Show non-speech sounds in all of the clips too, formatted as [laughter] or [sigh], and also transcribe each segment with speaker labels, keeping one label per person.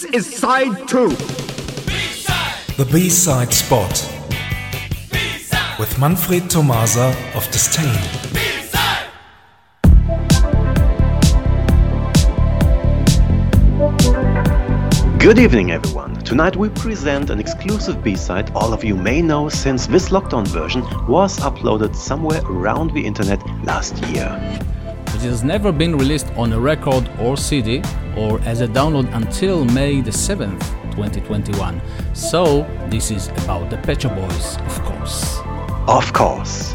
Speaker 1: This is side 2.
Speaker 2: The B-side spot with Manfred Tomasa of Disdain.
Speaker 3: Good evening, everyone. Tonight we present an exclusive B-side all of you may know since this lockdown version was uploaded somewhere around the internet last year.
Speaker 4: It has never been released on a record or CD or as a download until May the 7th, 2021. So, this is about the Pet Shop Boys, of course.
Speaker 3: Of course.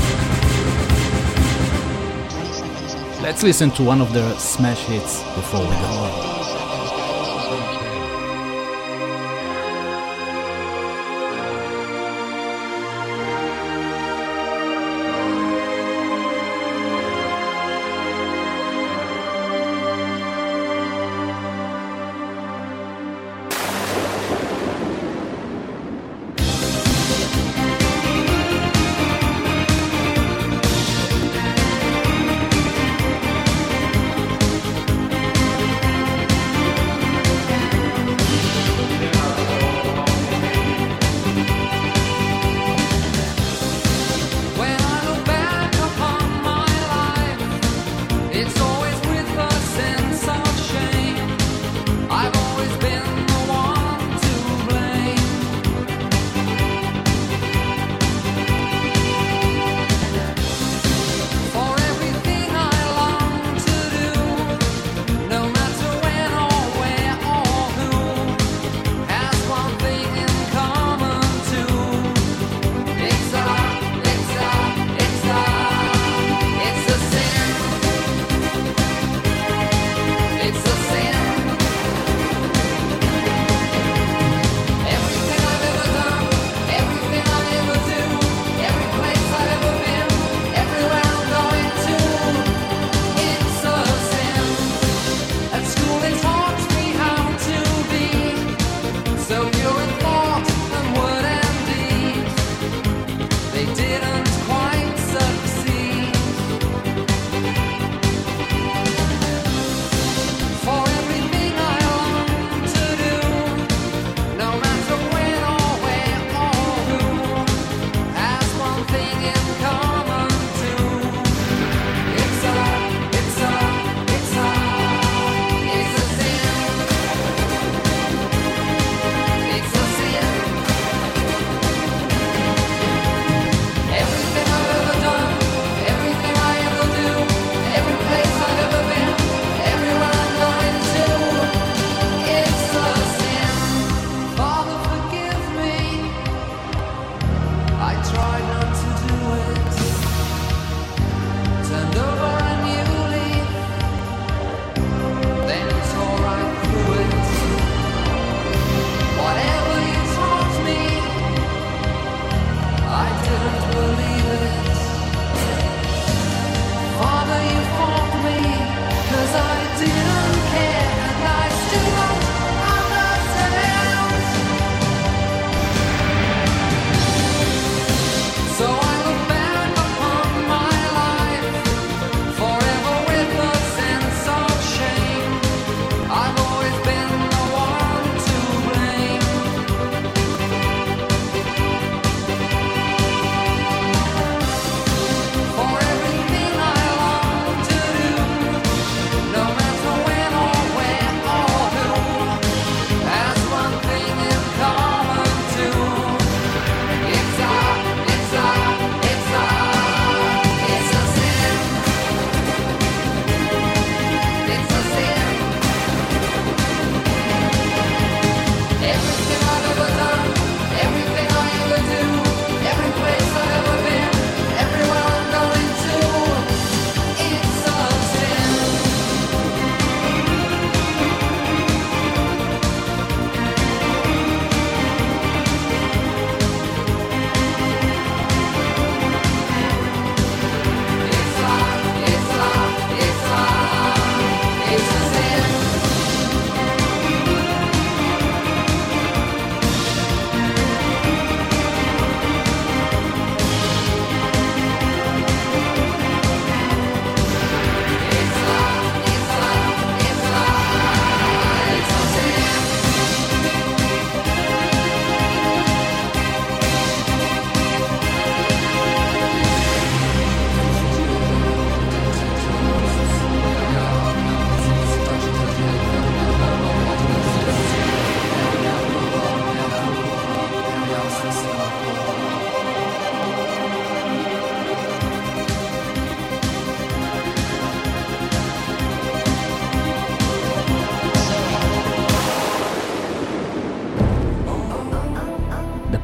Speaker 4: Let's listen to one of their smash hits before we go on.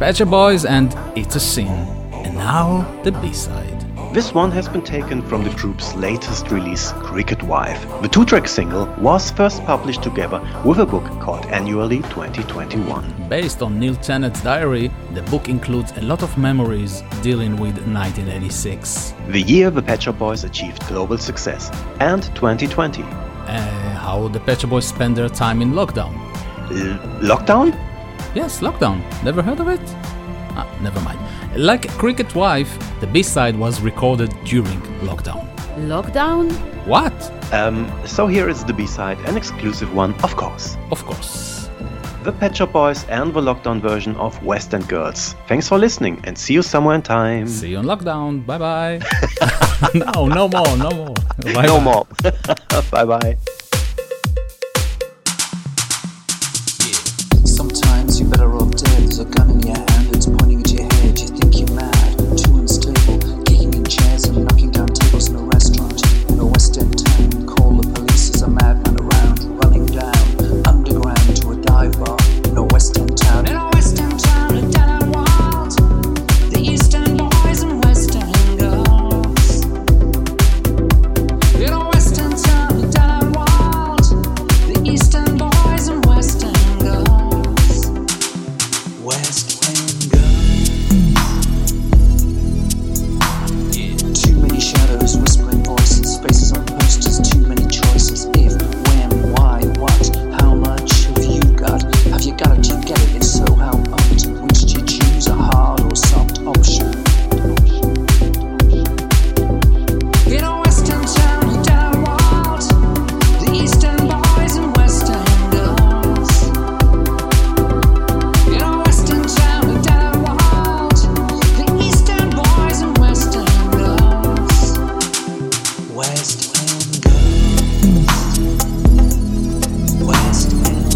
Speaker 4: Shop Boys and It's a Sin. And now the B-side.
Speaker 3: This one has been taken from the group's latest release, Cricket Wife. The two track single was first published together with a book called Annually 2021.
Speaker 4: Based on Neil Tennant's diary, the book includes a lot of memories dealing with 1986.
Speaker 3: The year the Shop Boys achieved global success, and 2020.
Speaker 4: Uh, how the Shop Boys spend their time in lockdown.
Speaker 3: L- lockdown?
Speaker 4: Yes, lockdown. Never heard of it? Ah, never mind. Like Cricket Wife, the B-side was recorded during lockdown.
Speaker 1: Lockdown?
Speaker 4: What?
Speaker 3: Um, so here is the B-side, an exclusive one, of course.
Speaker 4: Of course.
Speaker 3: The Pet Shop Boys and the lockdown version of West End Girls. Thanks for listening and see you somewhere in time.
Speaker 4: See you on lockdown. Bye bye. [laughs] no, no more, no more. Bye
Speaker 3: no more. [laughs] bye bye. podcast.